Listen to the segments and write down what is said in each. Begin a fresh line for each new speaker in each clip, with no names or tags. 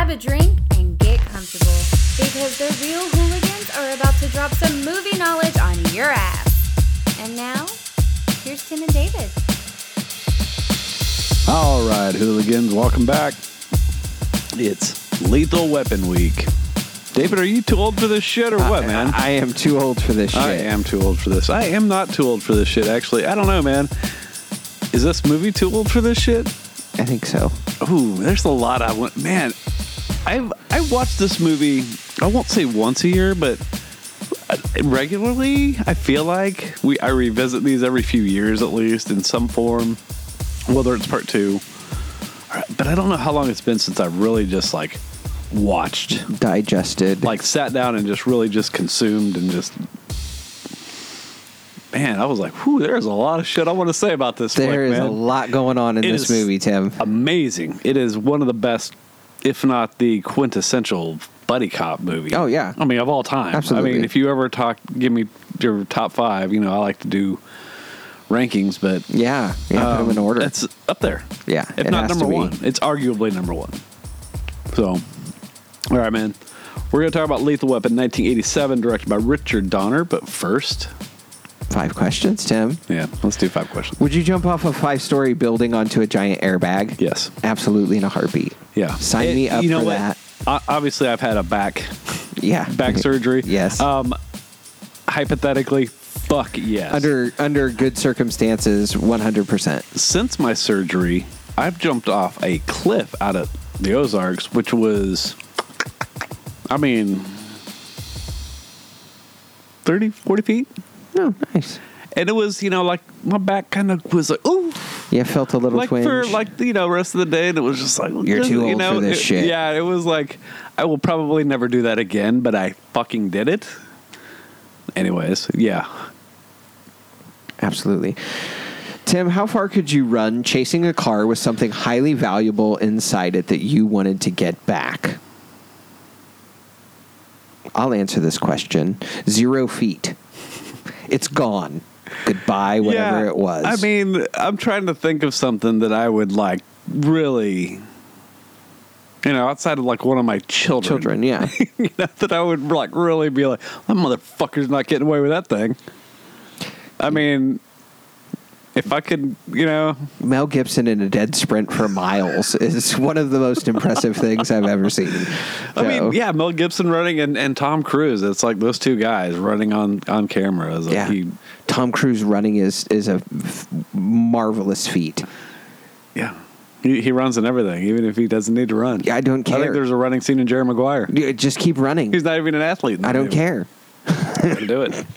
grab a drink and get comfortable because the real hooligans are about to drop some movie knowledge on your ass. And now, here's Tim and David.
All right, hooligans, welcome back. It's Lethal Weapon Week. David, are you too old for this shit or what, man?
I am too old for this shit.
I am too old for this. I am not too old for this shit, actually. I don't know, man. Is this movie too old for this shit?
I think so.
Ooh, there's a lot I want. Man, I've I watched this movie. I won't say once a year, but uh, regularly. I feel like we I revisit these every few years at least in some form, whether it's part two. But I don't know how long it's been since I really just like watched,
Digested.
like sat down and just really just consumed and just. Man, I was like, "Whew, there's a lot of shit I want to say about this."
there
flick,
is a lot going on in
It
this movie, Tim.
amazing. It is one of the best, if not the quintessential buddy cop movie.
Oh, yeah.
I mean of all time.
Absolutely.
I mean, if you ever talk, give me your top five. You know, I like to do rankings, but
Yeah, yeah. put
um,
them in order.
It's up there.
Yeah,
if not number one, it's arguably number one. So, all right, man. We're gonna talk about Lethal Weapon, 1987, directed by Richard Donner. But first,
Five questions, Tim.
yeah, let's do five questions.
Would you jump off a five-story building onto a giant airbag?
Yes.
Absolutely, in a heartbeat.
Yeah.
Sign
It-
me up
you know
for
what?
that.
O- Obviously, I've had a back
Yeah.
back surgery.
Yes.
Um, hypothetically, fuck yes.
under under good circumstances, one hundred percent.
since my surgery, I've jumped off a cliff out of the Ozarks, which was, I mean, 30, 40 feet.
Oh, nice.
And it was, you know, like my back kind of was like, ooh,
Yeah, felt a little
like
twinge.
for like you know rest of the day, and it was just like
You're
just,
too
you
old
know,
for this
it-
shit.
Yeah, it was like I will probably never do that again, but I fucking did it. Anyways, yeah,
Absolutely. Tim, how far could you run chasing a car with something highly valuable inside it that you wanted to get back? I'll answer this question. Zero feet. It's gone. Goodbye, whatever
Yeah,
it was.
I mean, I'm trying to think of something that I would like really, you know, outside of like one of my children.
children, yeah.
you know, that I would like really be like, that motherfucker's not getting away with that thing. I mean, if I could, you know,
Mel Gibson in a dead sprint for miles is one of the most impressive things I've ever seen.
I mean, yeah, Mel Gibson running and, and Tom Cruise. It's like those two guys running on on camera. Like
yeah.
he,
Tom Cruise running is is a marvelous feat.
yeah, he, he runs in everything, even if he doesn't need to run.
Yeah, I don't care.
I think there's a running scene in Jerry Maguire.
Just keep running.
He's not even an athlete.
I don't
movie.
care.
Do it.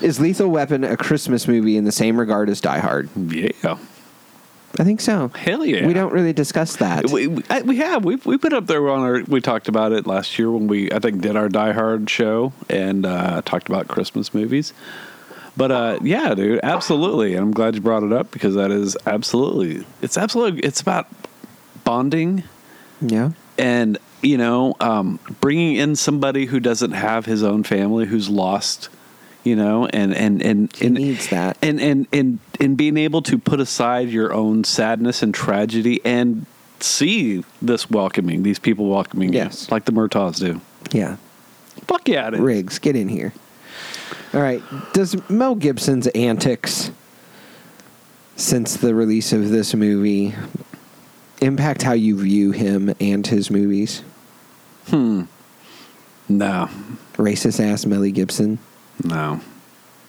Is Lethal Weapon a Christmas movie in the same regard as Die Hard?
Yeah.
I think so.
Hell yeah.
We don't really discuss that.
We, we, we have we we put up there on our we talked about it last year when we I think did our Die Hard show and uh, talked about Christmas movies. But uh, yeah, dude, absolutely. And I'm glad you brought it up because that is absolutely it's absolutely it's about bonding
yeah.
and you know um, bringing in somebody who doesn't have his own family who's lost you know and and and,
He
and
needs that.
and and and and being able to put aside your own sadness and tragedy and see this welcoming these people welcoming you,
Yes.
like the Murtaughs do
Yeah.
fuck yeah it is.
Riggs, get in here. All right. Does Mel Gibson's antics since the release of this movie impact how you view him and his movies? Hmm.
No
Racist ass Melly Gibson.
No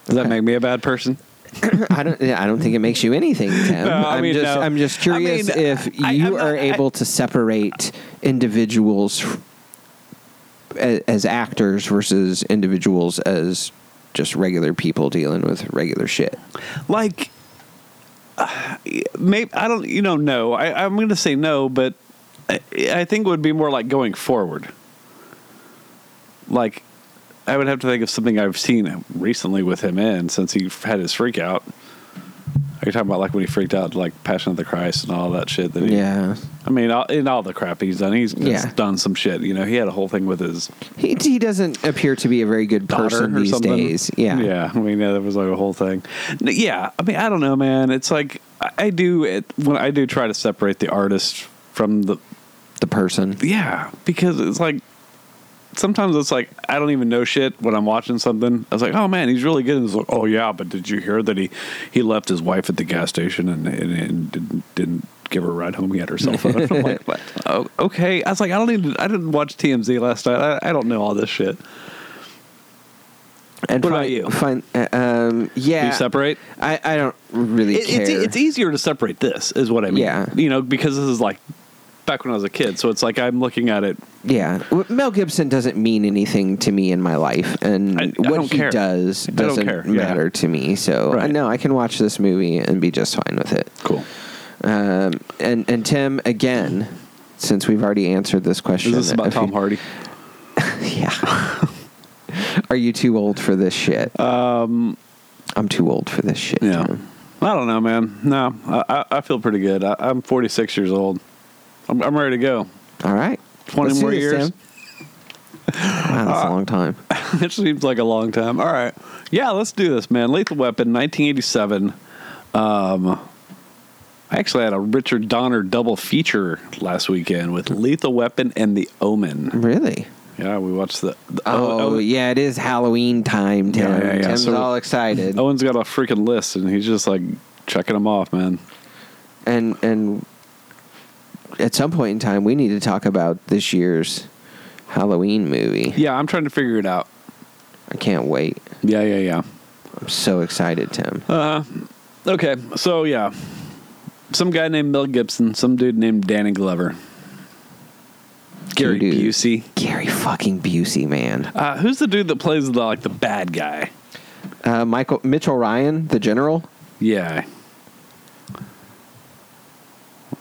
does that make me a bad person
I don't. I don't think it makes you anything, Tim.
No, I
I'm
mean,
just.
no.
I'm just
I
curious
mean,
if
I-
you
I'm not-
are
I-
able to separate individuals f- a- as actors versus individuals as just regular people dealing with regular shit.
like uh, maybe I don't you know no I, I'm going to say no but I, I think it would be more like going forward like I would have to think of something I've seen recently with him in since he had his freak out are you talking about like when he freaked out like Passion of the Christ and all that shit that he,
Yeah,
I mean all, in all the crap he's done he's, he's
Yeah.
done some shit you know he had a whole thing with his
he he doesn't appear to be a very good person these
something.
days. Yeah,
yeah. I mean, yeah, that was like a whole thing. Yeah, I mean, I don't know, man. It's like I, I do it when I do try to separate the artist from the
the person.
Yeah, because it's like sometimes it's like I don't even know shit when I'm watching something. I was like, oh man, he's really good. And it's like, oh yeah, but did you hear that he he left his wife at the gas station and and, and didn't, didn't give her a ride home? He had her cell phone. I'm like, what? Oh, okay. I was like, I don't even. I didn't watch TMZ last night. I, I don't know all this shit.
And
What
fi-
about you?
Find, uh, um, yeah.
Do you separate?
I, I don't really
It,
care.
it's it's easier to separate this, is what I mean.
Yeah.
you know, because this is like back when I was a kid. So it's like I'm looking at it.
Yeah, Mel Gibson doesn't mean anything to me in my life, and
I- I
what he
care.
does doesn't
care, yeah.
matter to me. So
Right.
I know I can watch this movie and be just fine with it.
Cool.
Um, and and Tim, again, since we've already answered this question,
Is this about Tom
you-
Hardy?
Yeah. Are you too old for this shit? Um, I'm too old for this shit.
Yeah.
Tim.
I don't know, man. No, I, I, I feel pretty good. I, I'm 46 years old. I'm, I'm ready to go.
All right.
20
Let's
more
this,
years.
Tim. Wow, that's a long time.
it seems like a long time. All right. Yeah, let's do this, man. Lethal Weapon, 1987. Um, I actually had a Richard Donner double feature last weekend with Lethal Weapon and The Omen.
Really?
Yeah, we watched the. the
Oh,
Owen-
yeah, it is Halloween time, Tim.
Yeah, yeah, yeah.
Tim's
So-
all excited.
Owen's got a freaking list, and he's just like checking them off, man.
and and at some point in time we need to talk about this year's Halloween movie.
Yeah, I'm trying to figure it out.
I can't wait.
Yeah, yeah, yeah.
I'm so excited, Tim.
Uh, okay, so yeah, some guy named Mel Gibson, some dude named Danny Glover, Gary
Dude.
Busey.
Gary fucking Busey, man.
Uh, who's the dude that plays the like the bad guy?
Uh, Michael Mitchell Ryan, the general.
Yeah.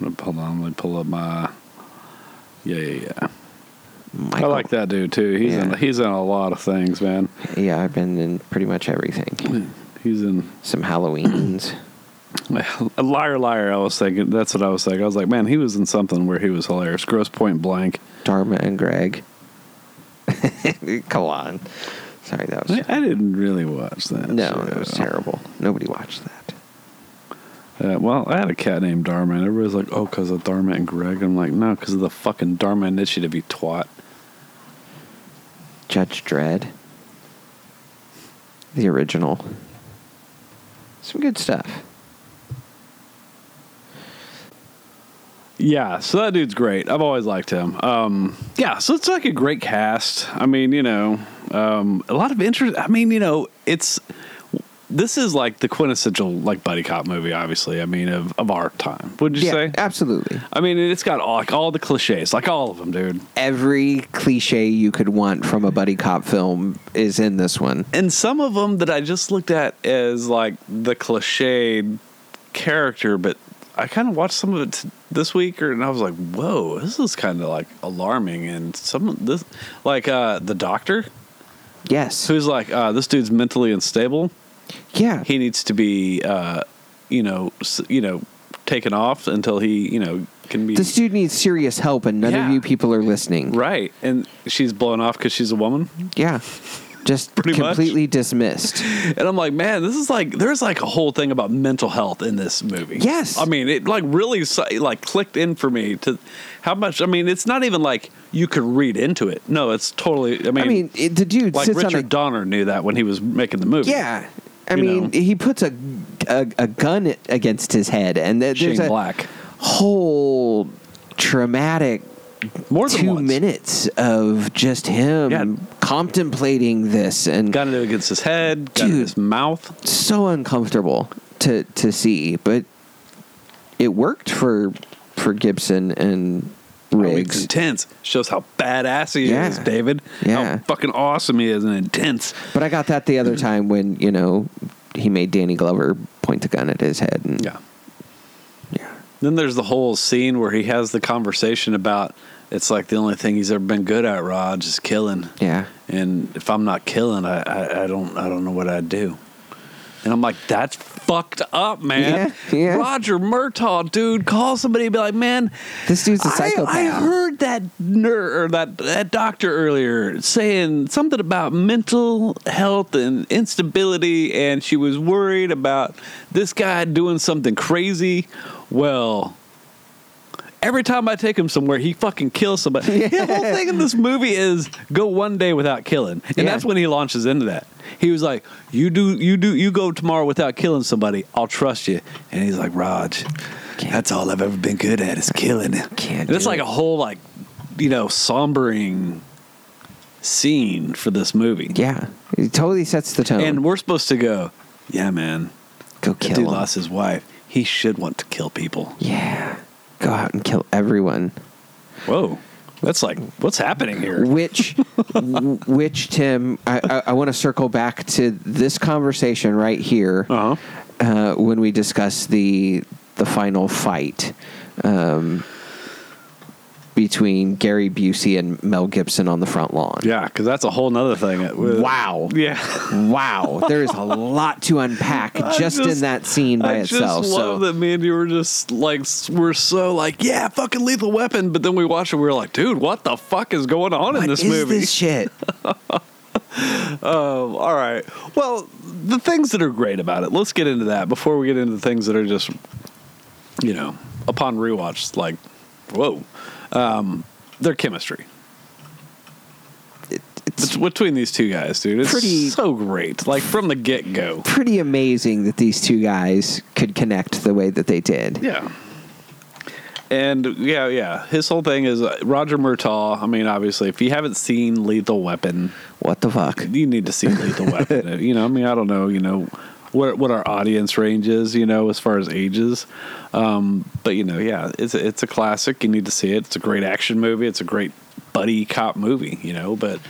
Hold on. Let me pull up my. Yeah, yeah, yeah.
Michael,
I like that dude too. He's in he's in a lot of things, man.
Yeah, I've been in pretty much everything.
He's in
Some Halloweens.
a liar, liar. I was thinking. That's what I was thinking. I was like, man, he was in something where he was hilarious. Grosse Pointe Blank.
Dharma and Greg. Come on. Sorry, that was
I, I didn't really watch that.
no, that was terrible. Nobody watched that.
Uh, well, I had a cat named Dharma, and everybody's like, "Oh, because of Dharma and Greg." I'm like, "No, because of the fucking Dharma Initiative, you twat."
Judge Dredd. The original. Some good stuff.
Yeah, so that dude's great. I've always liked him. Um, yeah, so it's like a great cast. I mean, you know, um, a lot of interest. I mean, you know, it's this is like the quintessential like buddy cop movie. Obviously, I mean, of, of our time. Would you
yeah,
say?
absolutely.
I mean, it's got all, like all the cliches, like all of them, dude.
Every cliche you could want from a buddy cop film is in this one.
and some of them that I just looked at as like the cliched character, but I kind of watched some of it t- this week, or and I was like, "Whoa, this is kind of like alarming." And some of this, like uh, the doctor,
Yes.
who's like, uh, "This dude's mentally unstable.
Yeah.
He needs to be, uh, you know, you know, taken off until he, you know, can be
this dude needs serious help, and none
Yeah.
of you people are listening.
right." And she's blown off because she's a woman.
Yeah. Just
Pretty much.
completely dismissed.
And I'm like, man, this is like there's like a whole thing about mental health in this movie.
Yes.
I mean, it like really like clicked in for me to how much. I mean, it's not even like you could read into it. No, it's totally. I mean,
I mean, it, the dude
like Richard
a
Donner knew that when he was making the movie.
Yeah. I mean,
know.
he puts a, a a gun against his head, and there-
Shane
there's a
Black.
whole traumatic
More than
two
once.
minutes of just him
Yeah.
contemplating this, and
Got it against his head, got
Dude.
his mouth.
so uncomfortable to to see, but it worked for for Gibson and Riggs.
intense. Shows how badass he
Yeah.
is, David.
Yeah.
How fucking awesome he is and intense.
But I got that the other time when you know he made Danny Glover point the gun at his head, and
Yeah.
yeah.
Then there's the whole scene where he has the conversation about it's like the only thing he's ever been good at, Rog, is killing.
Yeah.
And if I'm not killing, I, I, I don't I don't know what I'd do. And I'm like, that's fucked up, man.
Yeah, yeah.
Roger Murtaugh, dude, call somebody and be like, man,
This dude's a psychopath.
I, heard that ner- or that that doctor earlier saying something about mental health and instability, and she was worried about this guy doing something crazy. Well, every time I take him somewhere, he fucking kills somebody. Yeah. The whole thing in this movie is go one day without killing, and
Yeah.
that's when he launches into that. He was like, "You do, you do, you go tomorrow without killing somebody. I'll trust you." And he's like, "Rog,
Can't-
that's all I've ever been good at is killing."
Can't
it's like
it.
a whole like, you know, sombering scene for this movie.
Yeah, it totally sets the tone.
And we're supposed to go, yeah, man.
go
That
kill
dude
him.
lost his wife. He should want to kill people.
Yeah, go out and kill everyone.
Whoa. That's like, what's happening here?
Which, which Tim, I, I, I want to circle back to this conversation right here
Uh huh.
uh, when we discuss the the final fight um, between Gary Busey and Mel Gibson on the front lawn.
Yeah, because that's a whole nother thing.
Wow.
Yeah.
Wow, there is a lot to unpack
I
just, in that scene by
I
itself.
just love
so
that me and you were just like, we're so like, yeah, fucking lethal weapon. But then we watch it, we were like, dude, what the fuck is going on
what
in this
is
movie?
this shit?
Oh, all right. Well, the things that are great about it, let's get into that before we get into the things that are just, you know, upon rewatch, like, whoa, um, their chemistry.
It- it's
Between these two guys, dude, it's
Pretty-
so great. Like from the get go.
pretty amazing that these two guys could connect the way that they did.
Yeah. And yeah, yeah. His whole thing is uh, Roger Murtaugh. I mean, obviously, if you haven't seen Lethal Weapon,
What the fuck?
you need to see Lethal Weapon. You know, I mean, I don't know, you know, what what our audience range is, you know, as far as ages. Um, but you know, yeah, it's a, it's a classic. You need to see it. It's a great action movie. It's a great buddy cop movie. You know, but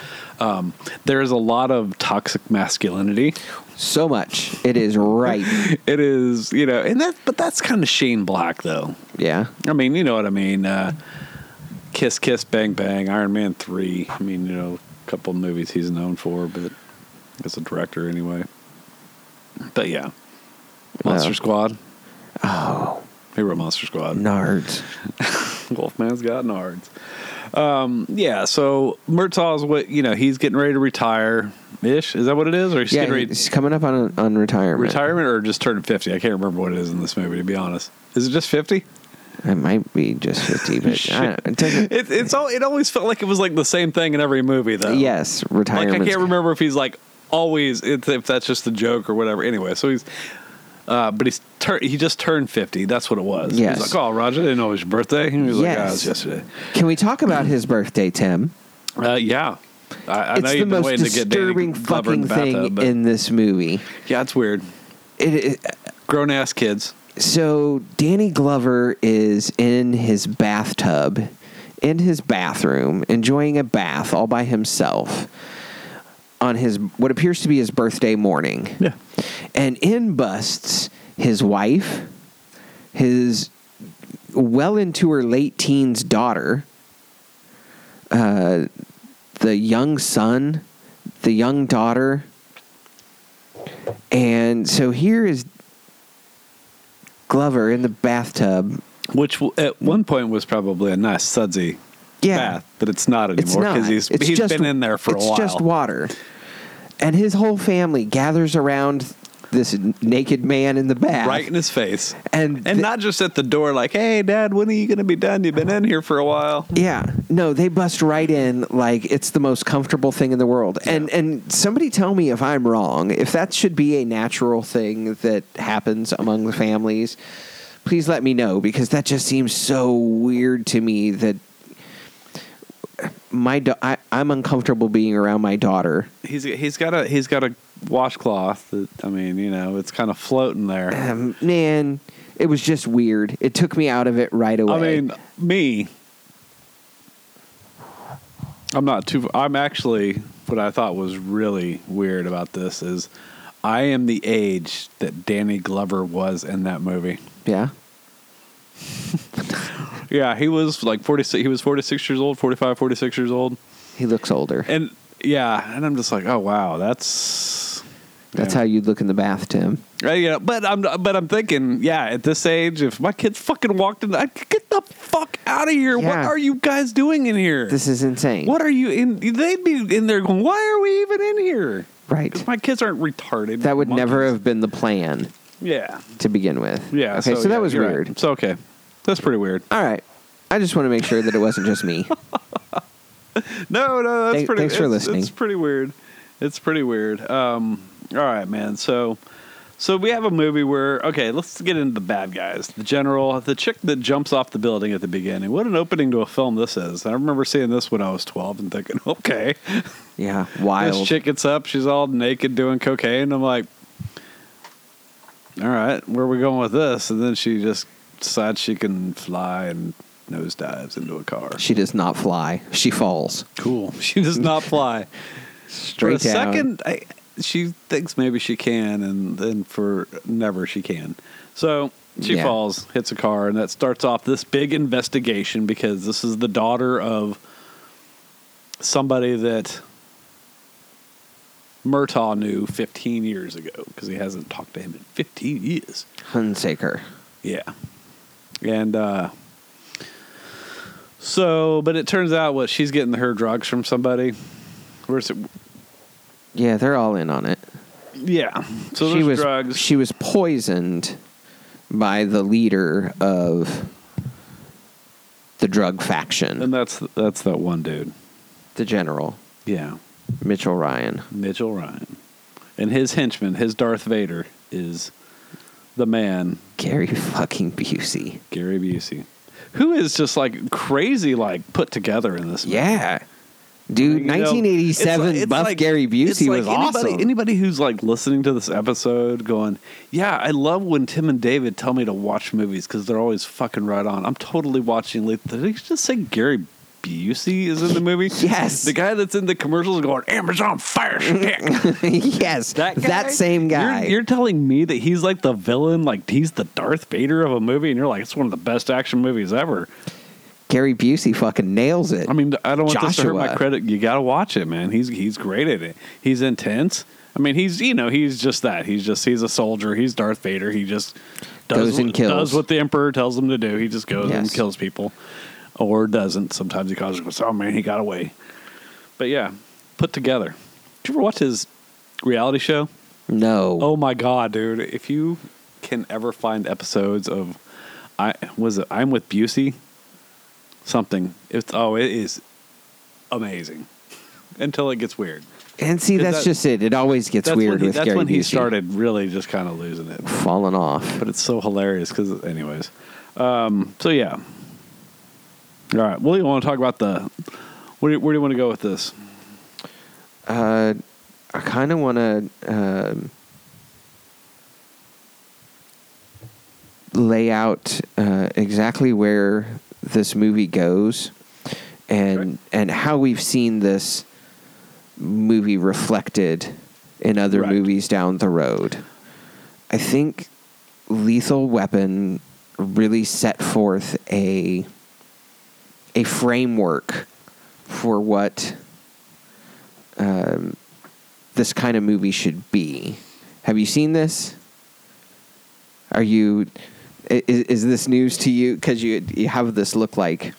um, there is a lot of toxic masculinity.
So much. It is right.
It is, you know, and that, but that's kind of Shane Black, though.
Yeah.
I mean, you know what I mean. Uh, Kiss Kiss Bang Bang, Iron Man three. I mean, you know, a couple of movies he's known for, but as a director anyway. But yeah, Monster. Squad.
Oh,
He wrote Monster Squad.
nards.
Wolfman's got nards. Um, yeah, so Murtaugh's what you know. He's getting ready to retire. Ish, is that what it is, or he's
Yeah,
getting ready
he's coming up on on retirement.
retirement, or just turned fifty? I can't remember what it is in this movie. To be honest, is it just fifty?
It might be just fifty, but it doesn't.
It, it's all. It always felt like it was like the same thing in every movie, though.
yes, retirement. Like.
I can't remember if he's like always if if that's just a joke or whatever. Anyway, so he's uh, but he's tur- he just turned fifty. That's what it was.
Yes.
He's like, oh, Roger, I didn't know it was your birthday. He was like, ah, it was
Yes.
yesterday.
Can we talk about his birthday, Tim?
Uh, yeah. I, I
it's the
you've been
most
waiting to get Danny
disturbing
in
fucking thing
bathtub,
in this movie.
yeah, it's weird.
It, it,
Grown ass kids.
so Danny Glover is in his bathtub, in his bathroom, enjoying a bath all by himself on his what appears to be his birthday morning.
Yeah.
and in busts his wife, his well into her late teens daughter, uh, the young son, the young daughter. And so here is Glover in the bathtub.
Which at one point was probably a nice sudsy
Yeah.
bath, but it's not anymore because he's
It's
he's
just-
been in there for a while.
It's just water. And his whole family gathers around this naked man in the bath.
right in his face.
And
And
th-
not just at the door, like, "Hey, Dad, when are you going to be done? You've been in here for a while."
Yeah, no, they bust right in like it's the most comfortable thing in the world. And and somebody tell me if I'm wrong. If that should be a natural thing that happens among the families, please let me know because that just seems so weird to me that my da- I, I'm uncomfortable being around my daughter.
He's he's got a he's got a washcloth. That I mean, you know, it's kind of floating there.
Um, man, it was just weird. It took me out of it right away.
I mean, me. I'm not too. I'm actually. What I thought was really weird about this is, I am the age that Danny Glover was in that movie.
yeah.
Yeah, he was like 46. He was 46 years old, 45, 46 years old,
He looks older.
and yeah, and I'm just like, oh wow, that's.
That's
yeah.
how you look in the bath, Tim.
Uh, yeah, but I'm but I'm thinking, yeah, at this age, if my kids fucking walked in, I'd get the fuck out of here. What are you guys doing in here?
This is insane.
what are you in? They'd be in there going, why are we even in here?
Right.
my kids aren't retarded.
That would never have been the plan
Yeah,
to begin with.
yeah.
Okay, so, that
yeah,
was
you're right.
weird.
So okay, that's pretty weird.
All right. I just want to make sure that it wasn't just me.
No, no, that's
Thank-
pretty.
thanks for listening.
It's pretty weird. It's pretty weird. Um, all right, man. So, so we have a movie where okay, let's get into the bad guys. The general, the chick that jumps off the building at the beginning. What an opening to a film this is. I remember seeing this when I was twelve and thinking, okay,
Yeah, wild.
this chick gets up, she's all naked doing cocaine. I'm like, all right, where are we going with this? And then she just decides she can fly and nosedives into a car.
She does not fly. She falls
Cool. She does not fly.
straight
for a
down.
second, I, she thinks maybe she can, and then for never she can. So she
Yeah.
falls, hits a car, and that starts off this big investigation because this is the daughter of somebody that Murtaugh knew 15 years ago because he hasn't talked to him in 15 years.
Hunsaker.
Yeah. And uh so but it turns out what she's getting her drugs from somebody. Where's it
Yeah, they're all in on it.
yeah. So
she was
drugs.
she was poisoned by the leader of the drug faction,
and that's that's that one dude.
the general
Yeah.
Mitchell Ryan.
Mitchell Ryan. And his henchman, his Darth Vader, is the man,
Gary fucking Busey.
Gary Busey. Who is just like crazy like put together in this movie.
Yeah. Dude,
You know,
1987
it's like- it's
buff
like-
Gary Busey
like
was
anybody,
awesome.
Anybody who's like listening to this episode going, Yeah, I love when Tim and David tell me to watch movies because they're always fucking right on. I'm totally watching. Did he just say Gary Busey is in the movie?
Yes.
The guy that's in the commercials going, Amazon Fire Stick.
yes, that, that same guy.
You're, you're telling me that he's like the villain, like he's the Darth Vader of a movie, and you're like, it's one of the best action movies ever.
Gary Busey fucking nails it.
I mean, I don't want this to hurt my credit. You got to watch it, man. He's he's great at it. He's intense. I mean, he's you know he's just that. He's just he's a soldier. He's Darth Vader. He just does
Goes and
what,
kills.
does what the Emperor tells him to do. He just goes and kills people, or doesn't. Sometimes he causes. Oh man, he got away. But yeah, put together. Did you ever watch his reality show?
no.
Oh my god, dude! If you can ever find episodes of, I was it I'm with Busey, something. It's oh it is amazing until it gets weird.
and see, that's
that-
just it. It always gets
That's
weird
he,
with
that's
Gary
when he started really just kind of losing it.
falling off.
But it's so hilarious because, anyways. Um, so yeah. All right. Well, you want to talk about the? Where do, where do you want to go with this?
Uh, I kind of want to um, lay out uh, exactly where this movie goes, and
Okay.
and how we've seen this movie reflected in other
Right.
movies down the road. I think Lethal Weapon really set forth a a framework for what um, this kind of movie should be. Have you seen this? Are you? Is, is this news to you? Because you you have this look like.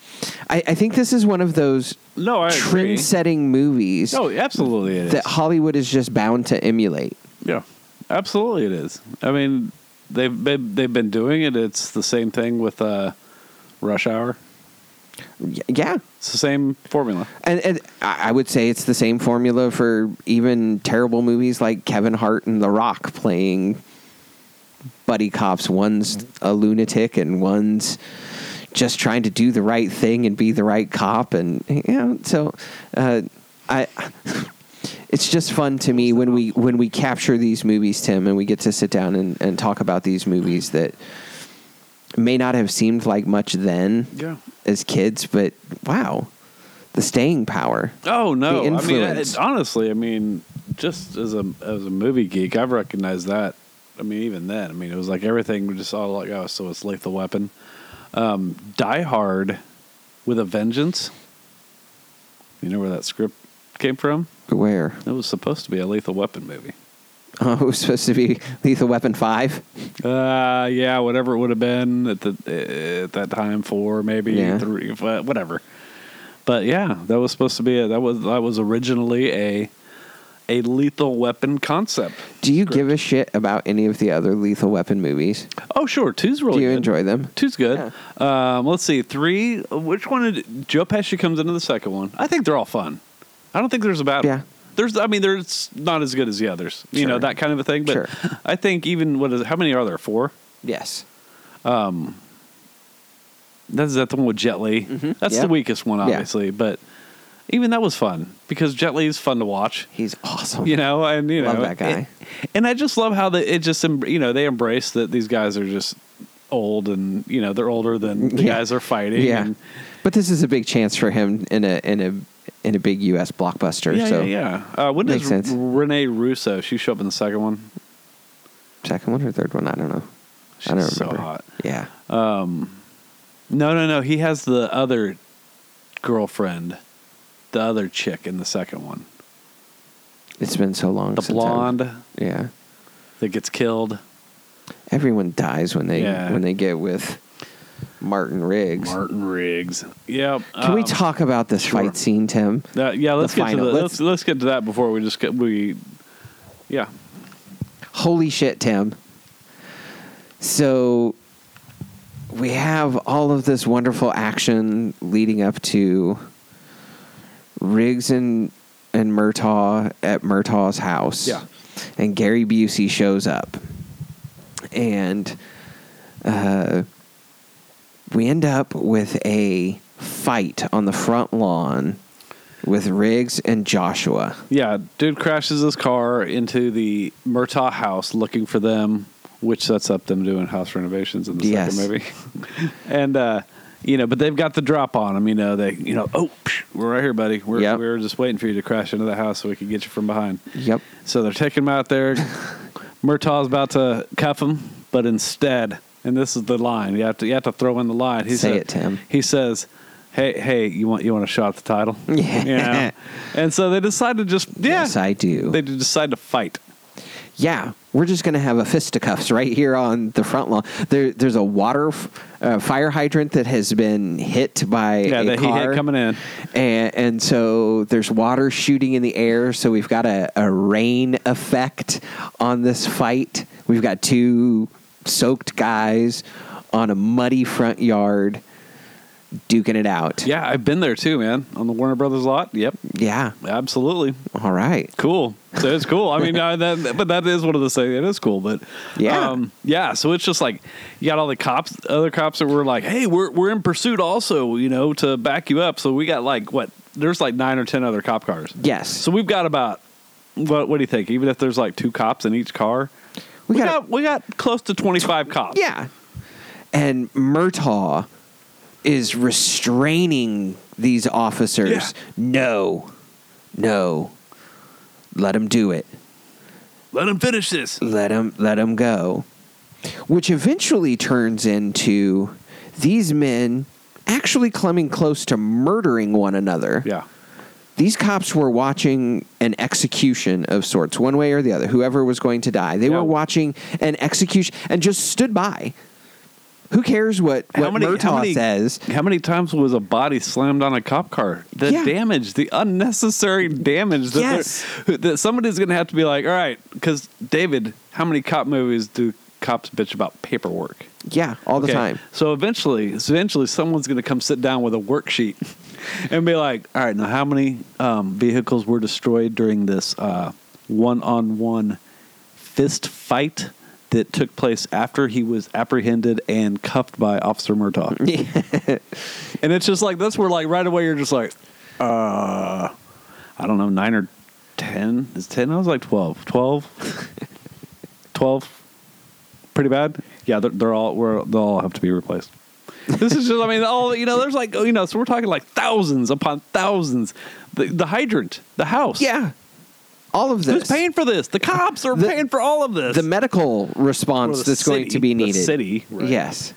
I, I think this is one of those
No, I
trend-setting movies
Oh, absolutely, it is.
that Hollywood is just bound to emulate.
Yeah, absolutely, it is. I mean, they've been, they've been doing it. It's the same thing with uh, Rush Hour.
Yeah,
It's the same formula.
and, and I I would say it's the same formula for even terrible movies like Kevin Hart and The Rock playing buddy cops. One's a lunatic and one's just trying to do the right thing and be the right cop, and you know, so uh, I. It's just fun to me when we when we capture these movies, Tim, and we get to sit down and, and talk about these movies that may not have seemed like much then
Yeah.
as kids, but wow, the staying power.
Oh no!
The
I mean, it, honestly, I mean, just as a as a movie geek, I've recognized that. I mean, even then, I mean, it was like everything was just all like, oh, so it's Lethal Weapon, um, Die Hard, with a Vengeance. You know where that script came from?
Where?
It was supposed to be a Lethal Weapon movie.
Oh, it was supposed to be Lethal Weapon 5.
Uh, yeah, whatever it would have been at the at that time, four maybe
Yeah.
three, whatever. But yeah, that was supposed to be a, that was that was originally a a lethal weapon concept.
Do you give a shit about any of the other Lethal Weapon movies?
Oh, sure. Two's really
Do you
good.
enjoy them?
Two's good. Um, let's see. Three. Which one did Joe Pesci comes into the second one? I think they're all fun. I don't think there's a bad
Yeah.
one. There's, I mean, there's not as good as the others. You know that kind of a thing. But
Sure.
I think even what is how many are there? Four.
Yes.
Um That's that the one with Jet Li. That's
Yeah.
the weakest one,
Yeah.
obviously. But even that was fun because Jet Li is fun to watch.
He's awesome.
You know, and you
Love
know
that guy.
it- and I just love how the, it just em- you know they embrace that these guys are just old and you know they're older than the
Yeah.
guys are fighting.
Yeah.
and-
But this is a big chance for him in a in a in a big U.S. blockbuster.
yeah,
so
yeah, yeah. Uh, when does
sense.
Rene Russo? She show up in the second one.
second one or third one, I don't know.
She's
I don't
so
remember.
hot.
Yeah.
No, no, no. He has the other girlfriend, the other chick in the second one,
It's been so long.
the blonde
Yeah.
that gets killed.
Everyone dies when they
Yeah.
when they get with Martin Riggs.
Martin Riggs. Yep.
Can we
um,
talk about this
sure.
fight scene, Tim?
Uh, yeah, let's
the
get
final-
to the,
let's-
let's let's get to that before we just get we. Yeah.
Holy shit, Tim. So we have all of this wonderful action leading up to Riggs and and Murtaugh at Murtaugh's house.
Yeah.
And Gary Busey shows up. And uh, we end up with a fight on the front lawn with Riggs and Joshua.
Yeah, dude crashes his car into the Murtaugh house looking for them, which sets up them doing house renovations in the
Yes.
second movie. and uh, you know, but they've got the drop on them. You know, they, you know, oh, psh, we're right here, buddy. We're
Yep.
we were just waiting for you to crash into the house so we can get you from behind.
Yep.
So they're taking him out there. Murtaugh's about to cuff him, but instead, and this is the line you have to you have to throw in the line. He
Say
said-
it, Tim.
He says. Hey, hey! You want you want a shot at the title?
Yeah.
You know? And so they decide to just yeah.
Yes, I do.
They decide to fight.
Yeah, we're just going to have a fisticuffs right here on the front lawn. There, there's a water f- uh, fire hydrant that has been hit by
Yeah,
a
that he
car,
coming in.
and, and so there's water shooting in the air. So we've got a, a rain effect on this fight. We've got two soaked guys on a muddy front yard duking it out.
Yeah, I've been there too, man. On the Warner Brothers lot. Yep,
Yeah.
absolutely.
All right.
Cool. So it's cool. I mean, uh, that, but that is one of the things. It is cool, but
Yeah.
um, yeah. So it's just like you got all the cops, other cops that were like, "Hey, we're we're in pursuit, also, you know, to back you up." So we got like what? There's like nine or ten other cop cars.
Yes.
So we've got about what? What do you think? Even if there's like two cops in each car,
We
we,
got-
got, we got close to twenty five cops.
Yeah. And Murtaugh is restraining these officers.
Yeah.
No. No. Let him do it.
Let him finish this.
Let him let him go. Which eventually turns into these men actually coming close to murdering one another.
Yeah.
These cops were watching an execution of sorts, one way or the other. Whoever was going to die, they
Yeah.
were watching an execution and just stood by. Who cares what, what Murtaugh says?
How many times was a body slammed on a cop car? The
Yeah.
damage, the unnecessary damage that,
Yes.
that somebody's going to have to be like, all right, because David, how many cop movies do cops bitch about paperwork?
Yeah, all the
Okay,
time.
So eventually, eventually, someone's going to come sit down with a worksheet and be like, all right, now how many um, vehicles were destroyed during this uh, one-on-one fist fight? That took place after he was apprehended and cuffed by Officer Murtaugh. And it's just like that's where like right away you're just like, uh, I don't know, nine or ten. Is ten? I was like 12. 12? 12? Pretty bad. Yeah, they're, they're all we're, they'll all have to be replaced. This is just, I mean, all you know. There's like, you know, so we're talking like thousands upon thousands. The, the hydrant, the house.
Yeah, all of this.
Who's paying for this? The cops are
The-
paying for all of this.
the medical response
the
that's going to be
the
needed?
city, right.
Yes.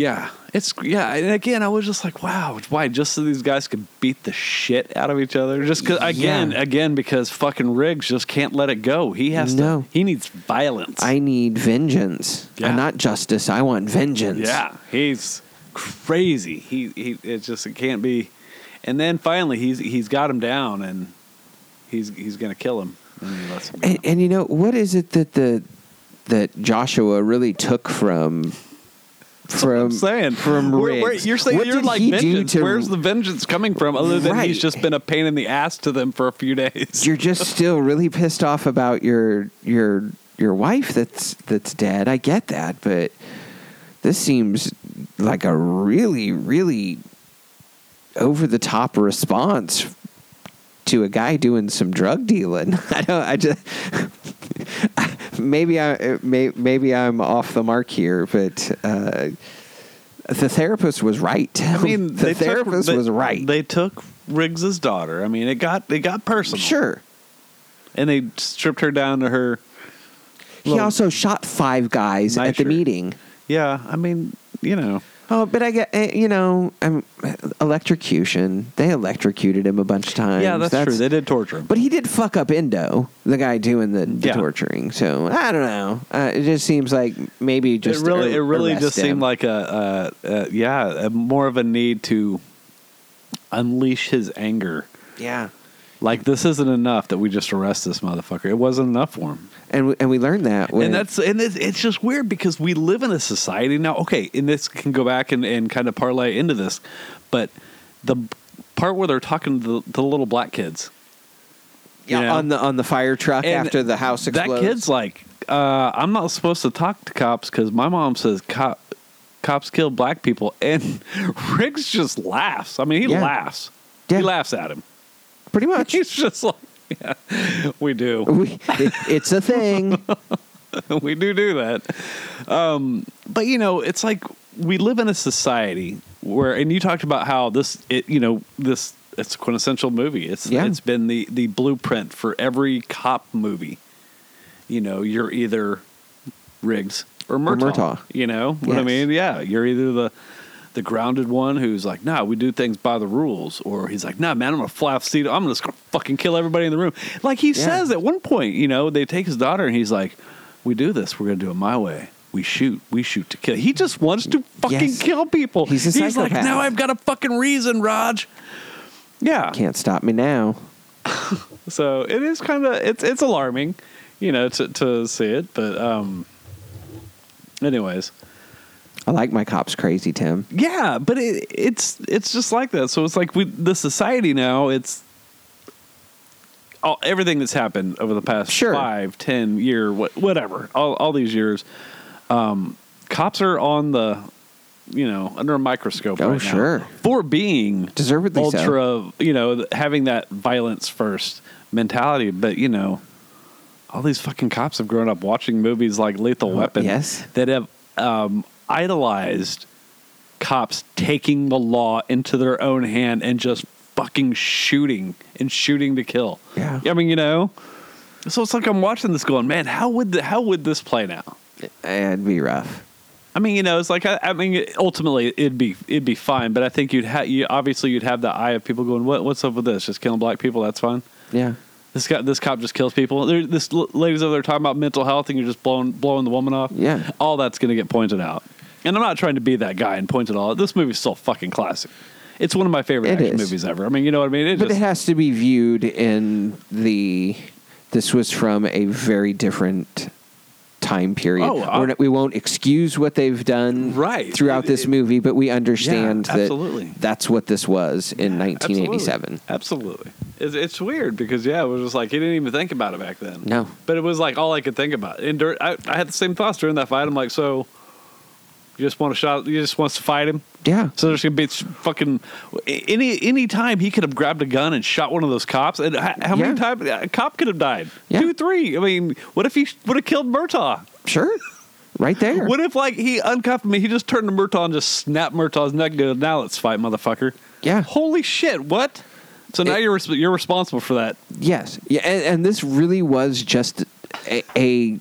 Yeah, it's yeah, and again, I was just like, wow, why? Just so these guys could beat the shit out of each other? Just cause, again,
Yeah.
again, because fucking Riggs just can't let it go. He has
No.
to. He needs violence.
I need vengeance, uh,
Yeah.
and not justice. I want vengeance.
yeah, he's crazy. He he. It just it can't be. And then finally, he's he's got him down, and he's he's gonna kill him. And him
And, and you know what is it that the that Joshua really took from
That's what I'm
from
saying
from
Where- where- you're saying
What
you're like vengeance.
to-
Where's the vengeance coming from? Other than
Right.
he's just been a pain in the ass to them for a few days.
You're just still really pissed off about your your your wife that's that's dead. I get that, but this seems like a really really over the top response to a guy doing some drug dealing. I don't. I just maybe I may, maybe I'm off the mark here, but uh, the therapist was right.
I mean,
the
they took-
therapist
they-
was right.
They took Riggs's daughter. I mean, it got it got personal.
sure.
and they stripped her down to her.
He also shot five guys at the meeting.
Yeah, I mean, you know,
Oh, but I get eh, you know, um, electrocution. They electrocuted him a bunch of times.
yeah, that's, true. They did torture him.
But he did fuck up Endo, the guy doing the, the
Yeah.
torturing. So I don't know. Uh, it just seems like maybe just
it really,
ar-
it really just seemed like a, a, a yeah, a, more of a need to unleash his anger.
yeah.
Like this isn't enough that we just arrest this motherfucker. It wasn't enough for him.
And we, and we learned that when
and that's and it's, it's just weird because we live in a society now. Okay, and this can go back and, and kind of parlay into this, but the part where they're talking to the, the little black kids,
yeah,
you know?
on the on the fire truck
And
after the house
that
explodes.
kid's like, uh, I'm not supposed to talk to cops because my mom says cop, cops kill black people, and Riggs just laughs. I mean, he
Yeah.
laughs.
Yeah.
He laughs at him.
Pretty much.
He's just like, yeah, we do.
we, it, it's a thing.
we do do that. Um, but you know, it's like we live in a society where, and you talked about how this, it, you know, this it's a quintessential movie. It's
Yeah.
it's been the the blueprint for every cop movie. You know, you're either Riggs or Murtaugh.
Murtaugh.
You know what I mean? Yeah, you're either the the grounded one who's like, nah, we do things by the rules, or he's like, nah, man, I'm gonna fly off the seat. I'm just gonna fucking kill everybody in the room. Like he
Yeah.
says at one point, you know, they take his daughter and he's like, we do this. We're gonna do it my way. We shoot. We shoot to kill. He just wants to fucking
Yes.
kill people.
He's a
like,
psychopath.
now I've got a fucking reason, Rog. Yeah.
Can't stop me now.
So it is kind of it's it's alarming, you know, to to see it. But um, anyways,
I like my cops crazy, Tim.
yeah. But it, it's it's just like that. So it's like we the society now. It's all everything that's happened over the past
Sure.
five, ten year, what, whatever, all all these years. Um, cops are on the, you know, under a microscope.
Oh,
right
sure.
for being
Deservedly so.
ultra, you know, having that violence first mentality. But you know, all these fucking cops have grown up watching movies like Lethal Weapon,
yes.
that have um, idolized cops taking the law into their own hand and just fucking shooting and shooting to kill.
Yeah.
I mean, you know. So it's like I'm watching this, going, man, how would the, how would this play now?
It'd be rough.
I mean, you know, it's like I, I mean, ultimately it'd be it'd be fine, but I think you'd have you obviously you'd have the eye of people going, what what's up with this? Just killing black people? That's fine.
Yeah.
This guy, this cop just kills people. There, this l- lady's over there talking about mental health, and you're just blowing blowing the woman off.
Yeah.
all that's going to get pointed out. And I'm not trying to be that guy and point it all. out. This movie's still fucking classic. It's one of my favorite
It
action
is.
movies ever. I mean, you know what I mean? It
But
just,
it has to be viewed in the. This was from a very different time period.
Oh, uh,
We're not, we won't excuse what they've done
Right.
throughout
It-
this
it-
movie, but we understand
Yeah,
that
absolutely.
that's what this was in 1987.
Absolutely. Absolutely. It's, it's weird because yeah, it was just like he didn't even think about it back then.
No.
but it was like all I could think about. And dur- I, I had the same thoughts during that fight. I'm like, so you just want to shot? You just wants to fight him?
Yeah.
So there's gonna be fucking any any time he could have grabbed a gun and shot one of those cops. And how, how
Yeah.
many times a cop could have died?
Yeah.
Two, three. I mean, what if he would have killed Murtaugh?
Sure. Right there.
What if like he uncuffed me? He just turned to Murtaugh and just snapped Murtaugh's neck. and Now let's fight, motherfucker.
Yeah.
Holy shit! What? So now
It-
you're you're responsible for that.
Yes, yeah, and, and this really was just a, a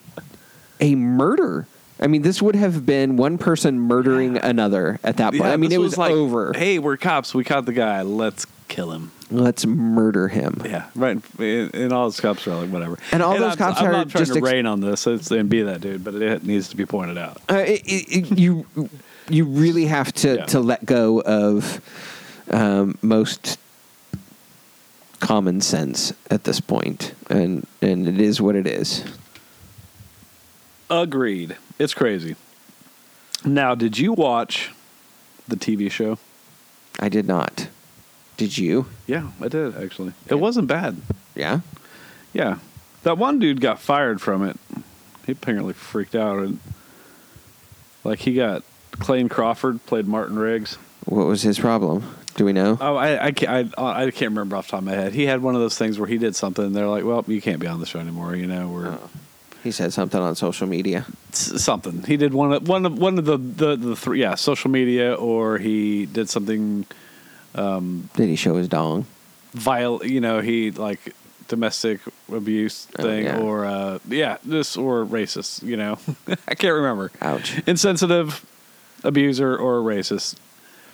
a murder. I mean, this would have been one person murdering another at that point. I mean, it was,
like,
over.
Hey, we're cops. We caught the guy. Let's kill him.
Let's murder him.
Yeah, right. And and all those cops are like whatever.
And all those
I'm,
cops
I'm
are
not trying
just
to
ex-
rain on this it's, and be that dude, but it needs to be pointed out.
Uh, it, it- you you really have to
Yeah.
to let go of um, most common sense at this point, and and it is what it is.
Agreed. It's crazy. Now, did you watch the TV show?
I did not. Did you?
Yeah, I did actually. It wasn't bad.
Yeah.
Yeah, that one dude got fired from it. He apparently freaked out and like he got Clayne Crawford played Martin Riggs.
What was his problem? Do we know?
Oh, I I can't, I, I can't remember off the top of my head. He had one of those things where he did something. and They're like, well, you can't be on the show anymore. You know, or
Oh. He said something on social media.
s- something. He did one of one of one of the the, the three. Yeah, social media, or he did something um
Did he show his dong?
vile. You know, he like domestic abuse
Oh,
thing,
yeah.
or uh, yeah, this or racist. You know, I can't remember.
Ouch.
Insensitive, abuser, or racist.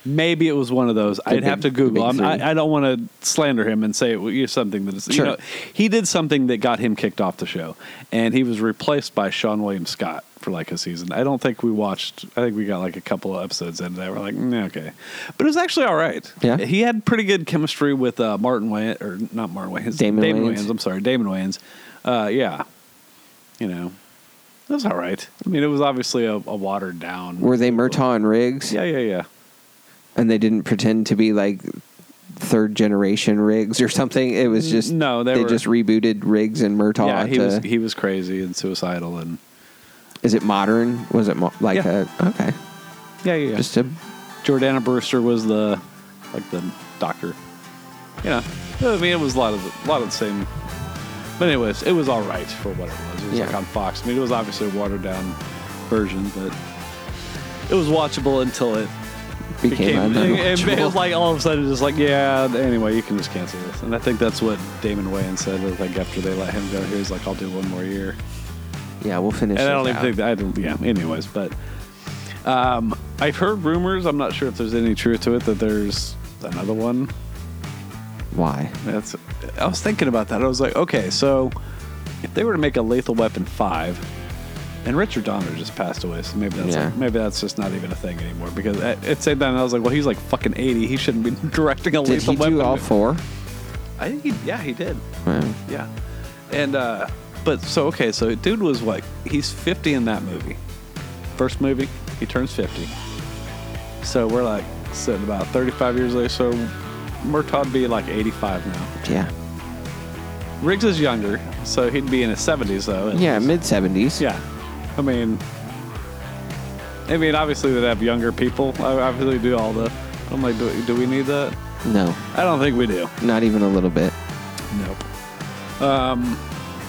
Maybe it was one of those. I'd have to Google. I'm. I, I don't want to slander him and say it was something that is.
Sure.
You know, he did something that got him kicked off the show, and he was replaced by Seann William Scott for like a season. I don't think we watched. I think we got like a couple of episodes in that We're like, mm, okay, but it was actually all right.
Yeah.
he had pretty good chemistry with uh, Martin Wayans, or not Martin Wayans,
Damon Wayans.
Wayans. I'm sorry, Damon Wayans. Uh, yeah, you know, it was all right. I mean, it was obviously a, a watered down.
Were they Murtaugh and Riggs?
Yeah, yeah, yeah.
And they didn't pretend to be like third generation Riggs or something. It was just
No, they were-
just rebooted Riggs and Murtaugh.
yeah, he
to-
was he was crazy and suicidal and
is it modern? Was it mo- like
Yeah.
a okay?
yeah, yeah. yeah.
Just a
Jordana Brewster was the like the doctor. Yeah, I mean it was a lot of the, a lot of the same. But anyways, it was all right for what it was. It was like
Yeah.
on Fox. I mean, it was obviously a watered down version, but it was watchable until it
became,
became. It, it was like all of a sudden just like yeah. Anyway, you can just cancel this, and I think that's what Damon Wayans said. Like after they let him go, he was like, "I'll do one more year."
yeah, we'll finish.
And I don't even
out.
think that I don't. Yeah. Anyways, but um, I've heard rumors. I'm not sure if there's any truth to it that there's another one.
Why?
That's. I was thinking about that. I was like, okay, so if they were to make a Lethal Weapon five, and Richard Donner just passed away, so maybe that's
Yeah.
like, maybe that's just not even a thing anymore. Because at, at the same time, I was like, well, he's like fucking 80. He shouldn't be directing a
Did
Lethal
he
Weapon.
do all four?
I think he. Yeah, he did.
Wow.
Yeah. And uh but so okay, so dude was what? He's 50 in that movie. First movie, he turns 50. So we're like sitting about 35 years later, so Murtaugh be like 85 now.
Yeah.
Riggs is younger, so he'd be in his 70s though.
Yeah, mid seventies.
Yeah. I mean I mean obviously they'd have younger people. I obviously do all the I'm like, do, do we need that?
No,
I don't think we do.
not even a little bit.
Nope. Um,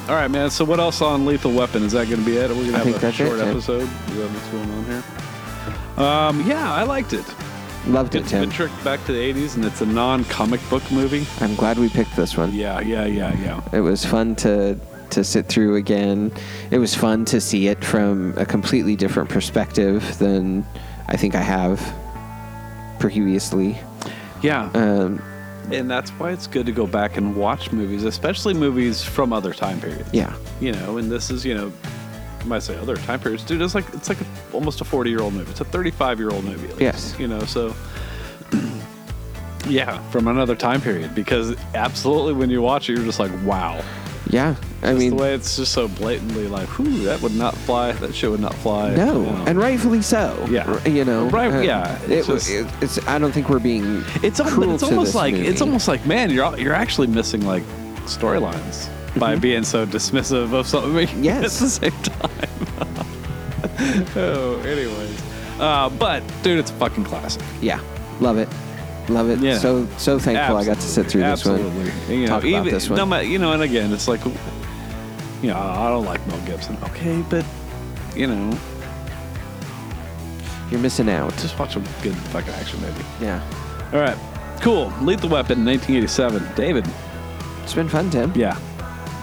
all right, man. So what else on Lethal Weapon? Is that going to be it? Are we going to have
think
a
that's
short
it, Tim.
episode? Is that what's going on here? Um, yeah, I liked it.
Loved it,
It's
Tim.
tricked back to the 80s, and it's a non-comic book movie.
I'm glad we picked this one.
Yeah, yeah, yeah, yeah.
It was fun to to sit through again. It was fun to see it from a completely different perspective than I think I have previously.
Yeah,
Um,
and that's why it's good to go back and watch movies, especially movies from other time periods.
yeah,
You know, and this is, you know, I might say other time periods, dude. It's like it's like a, almost a forty-year-old movie. It's a thirty-five-year-old movie. At least,
Yes.
you know, so yeah, from another time period. Because absolutely, when you watch it, you're just like, wow.
Yeah. I
Just
mean,
the way it's just so blatantly like, whew, that would not fly. That shit would not fly.
no,
you know.
and rightfully so.
Yeah.
You know,
Right,
uh,
yeah,
It,
it's
was.
just-
it, it's. I don't think we're being.
it's,
cruel
it's almost like
movie.
it's almost like man, you're you're actually missing like storylines by
Mm-hmm.
being so dismissive of something
Yes.
at the same time. oh, anyways, uh, but dude, it's a fucking classic.
Yeah, love it, love it.
Yeah.
So so thankful I got to sit through this
Absolutely.
one.
You know,
talk about this one.
No matter, you know, and again, it's like, you know, I don't like Mel Gibson. Okay, but you know,
You're missing out.
just watch a good fucking action movie.
Yeah,
All right, cool. Lethal Weapon, 1987. David,
it's been fun, Tim.
yeah,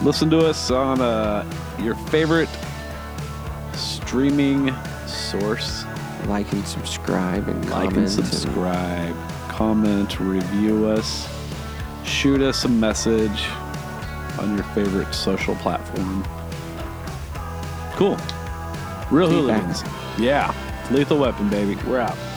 listen to us on uh, your favorite streaming source.
Like and subscribe and
Like
comment
and subscribe, comment, review us, shoot us a message on your favorite social platform. Cool. Real hooligans. Yeah. Lethal weapon, baby. We're out.